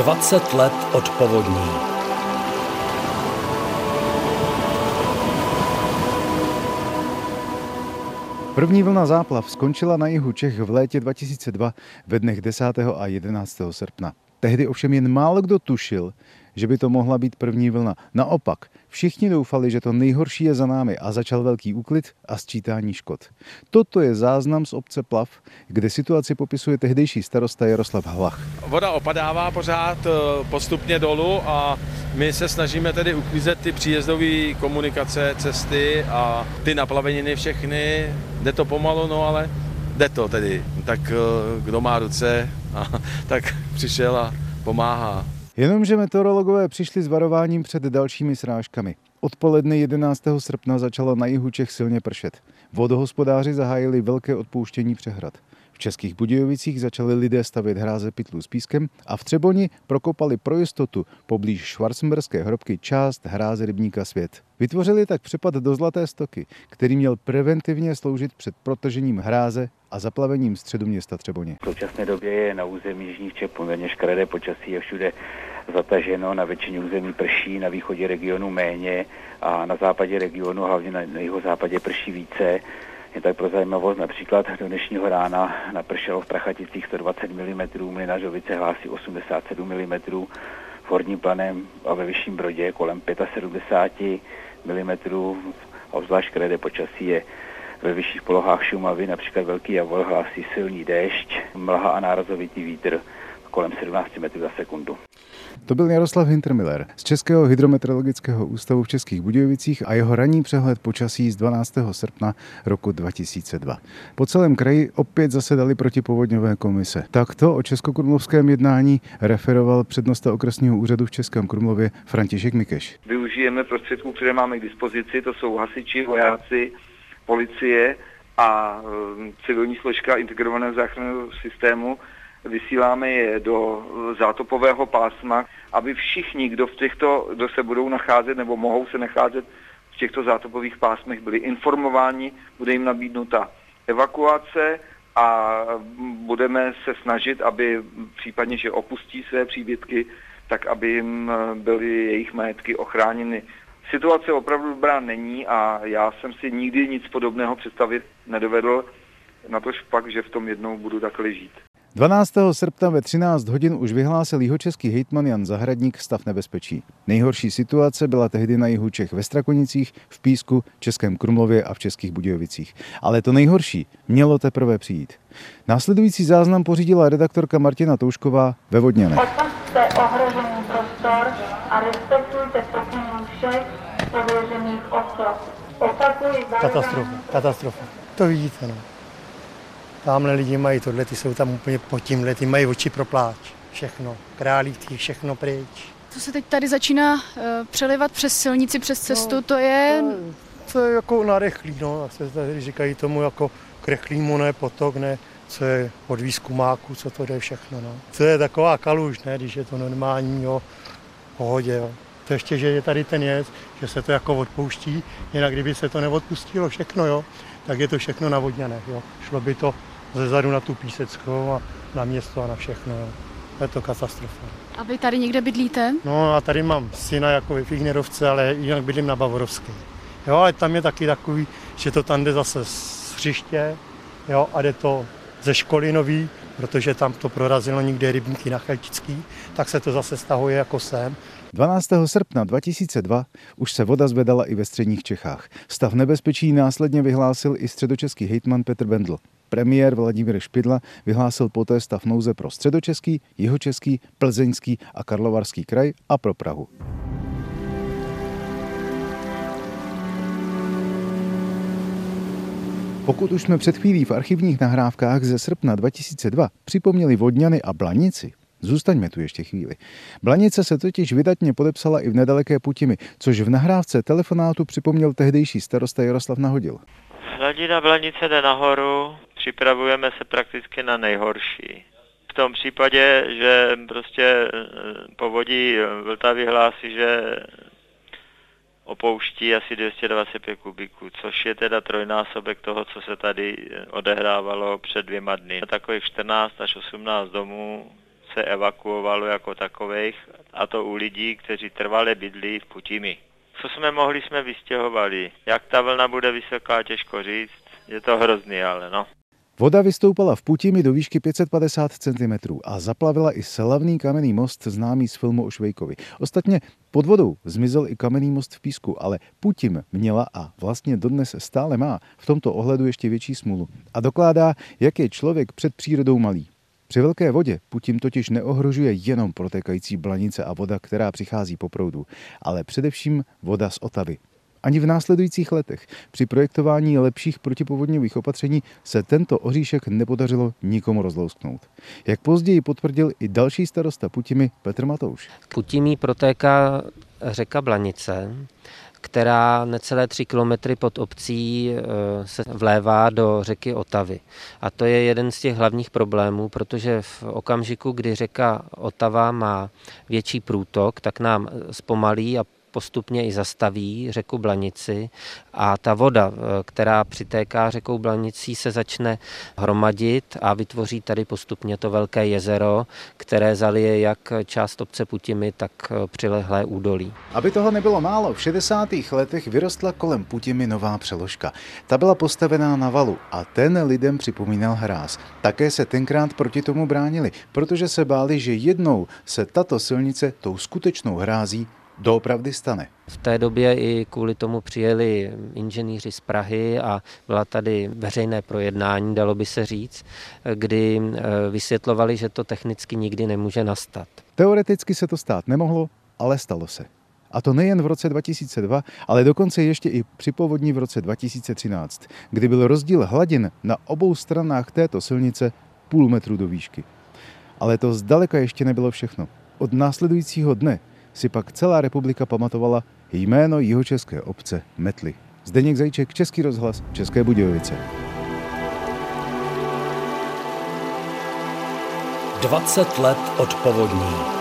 20 let od povodní. První vlna záplav skončila na jihu Čech v létě 2002 ve dnech 10. a 11. srpna. Tehdy ovšem jen málo kdo tušil, že by to mohla být první vlna. Naopak, všichni doufali, že to nejhorší je za námi a začal velký úklid a sčítání škod. Toto je záznam z obce Plav, kde situaci popisuje tehdejší starosta Jaroslav Hlach. Voda opadává pořád eh, postupně dolů a my se snažíme tedy uklízet ty příjezdové komunikace, cesty a ty naplaveniny všechny. Jde to pomalu, no ale jde to tedy. Tak eh, kdo má ruce, tak přišel a pomáhá. Jenomže meteorologové přišli s varováním před dalšími srážkami. Odpoledne 11. srpna začalo na jihu Čech silně pršet. Vodohospodáři zahájili velké odpouštění přehrad. V Českých Budějovicích začali lidé stavět hráze pytlů s pískem a v Třeboni prokopali pro jistotu poblíž Schwarzenberské hrobky část hráze rybníka Svět. Vytvořili tak přepad do Zlaté stoky, který měl preventivně sloužit před protažením hráze a zaplavením středu města Třeboně. V současné době je na území Jižních Čech poměrně škaredé počasí, je všude zataženo, na většině území prší, na východě regionu méně a na západě regionu, hlavně na, na jeho západě prší více. Je tak pro zajímavost, například do dnešního rána napršelo v Prachaticích 120 mm, Mlinařovice hlásí 87 mm, v Horním planem a ve Vyšším Brodě kolem 75 mm, obzvlášť krede počasí je ve vyšších polohách Šumavy, například Velký Javor, hlásí silný déšť, mlha a nárazovitý vítr kolem 17 metrů za sekundu. To byl Jaroslav Hintermiller z Českého hydrometeorologického ústavu v Českých Budějovicích a jeho ranní přehled počasí z 12. srpna roku 2002. Po celém kraji opět zasedali protipovodňové komise. Takto o českokrumlovském jednání referoval přednosta okresního úřadu v Českém Krumlově František Mikeš. Využijeme prostředků, které máme k dispozici, to jsou hasiči, vojáci, policie a um, civilní složka integrovaného záchranného systému, vysíláme je do zátopového pásma, aby všichni, kdo, v těchto, kdo se budou nacházet nebo mohou se nacházet v těchto zátopových pásmech, byli informováni, bude jim nabídnuta evakuace a budeme se snažit, aby případně, že opustí své příbytky, tak aby jim byly jejich majetky ochráněny. Situace opravdu dobrá není a já jsem si nikdy nic podobného představit nedovedl, na tož pak, že v tom jednou budu takhle žít. 12. srpna ve 13 hodin už vyhlásil jihočeský hejtman Jan Zahradník stav nebezpečí. Nejhorší situace byla tehdy na jihu Čech ve Strakonicích, v Písku, Českém Krumlově a v Českých Budějovicích. Ale to nejhorší mělo teprve přijít. Následující záznam pořídila redaktorka Martina Toušková ve. Opustte ohrožený prostor a respektujte všech pověřených osob. Opakuji Katastrofa, katastrofa. To vidíte, no. Tamhle lidi mají tohle, ty jsou tam úplně pod tímhle, ty mají oči pro pláč. Všechno, králíky, všechno pryč. Co se teď tady začíná uh, přelivat přes silnici, přes cestu, no, to je... To, to je jako narychlý, no, jak se tady říkají tomu jako krychlýmu, ne potok, ne, co je od výzkumáku, co to jde všechno, no. To je taková kaluž, ne, když je to normální, jo, pohodě, jo. To ještě, že je tady ten jez, že se to jako odpouští, jinak kdyby se to neodpustilo všechno, jo, tak je to všechno navodněné, jo. Šlo by to ze zadu na tu Píseckou a na město a na všechno. Je to katastrofa. A vy tady někde bydlíte? No a tady mám syna jako ve Fignerovce, ale jinak bydlím na Bavorovské. Jo, ale tam je taky takový, že to tam jde zase z hřiště, jo, a jde to ze školy nový, protože tam to prorazilo někde rybníky na Cheltický, tak se to zase stahuje jako sem. 12. srpna 2002 už se voda zvedala i ve středních Čechách. Stav nebezpečí následně vyhlásil i středočeský hejtman Petr Bendl. Premiér Vladimír Špidla vyhlásil poté stav nouze pro středočeský, jihočeský, plzeňský a karlovarský kraj a pro Prahu. Pokud už jsme před chvílí v archivních nahrávkách ze srpna 2002 připomněli Vodňany a Blanici, Zůstaňme tu ještě chvíli. Blanice se totiž vydatně podepsala i v nedaleké Putimi, což v nahrávce telefonátu připomněl tehdejší starosta Jaroslav Nahodil. Hladina Blanice jde nahoru, připravujeme se prakticky na nejhorší. V tom případě, že prostě eh, povodí Vltavy hlásí, že opouští asi 225 kubiků, což je teda trojnásobek toho, co se tady eh, odehrávalo před dvěma dny. Takových 14 až 18 domů se evakuovalo jako takových, a to u lidí, kteří trvale bydlí v Putimi. Co jsme mohli, jsme vystěhovali. Jak ta vlna bude vysoká, těžko říct. Je to hrozný, ale no. Voda vystoupala v Putimi do výšky 550 cm a zaplavila i slavný kamenný most známý z filmu o Švejkovi. Ostatně pod vodou zmizel i kamenný most v písku, ale Putim měla a vlastně dodnes stále má v tomto ohledu ještě větší smůlu a dokládá, jak je člověk před přírodou malý. Při velké vodě Putim totiž neohrožuje jenom protékající blanice a voda, která přichází po proudu, ale především voda z Otavy. Ani v následujících letech při projektování lepších protipovodňových opatření se tento oříšek nepodařilo nikomu rozlousknout. Jak později potvrdil i další starosta Putimi Petr Matouš. Putimí protéká řeka Blanice, která necelé tři kilometry pod obcí e, se vlévá do řeky Otavy. A to je jeden z těch hlavních problémů, protože v okamžiku, kdy řeka Otava má větší průtok, tak nám zpomalí a postupně i zastaví řeku Blanici a ta voda, eh, která přitéká řekou Blanicí, se začne hromadit a vytvoří tady postupně to velké jezero, které zalije jak část obce Putimy, tak eh, přilehlé údolí. Aby toho nebylo málo, v 60. letech vyrostla kolem Putimy nová přeložka. Ta byla postavená na valu a ten lidem připomínal hráz. Také se tenkrát proti tomu bránili, protože se báli, že jednou se tato silnice tou skutečnou hrází doopravdy stane. V té době i kvůli tomu přijeli inženýři z Prahy a byla tady veřejné projednání, dalo by se říct, kdy eh, vysvětlovali, že to technicky nikdy nemůže nastat. Teoreticky se to stát nemohlo, ale stalo se. A to nejen v roce 2002, ale dokonce ještě i při povodní v roce 2013, kdy byl rozdíl hladin na obou stranách této silnice půl metru do výšky. Ale to zdaleka ještě nebylo všechno. Od následujícího dne si pak celá republika pamatovala jméno jihočeské obce Metly. Zdeněk Zajíček, Český rozhlas, České Budějovice. 20 let od povodní.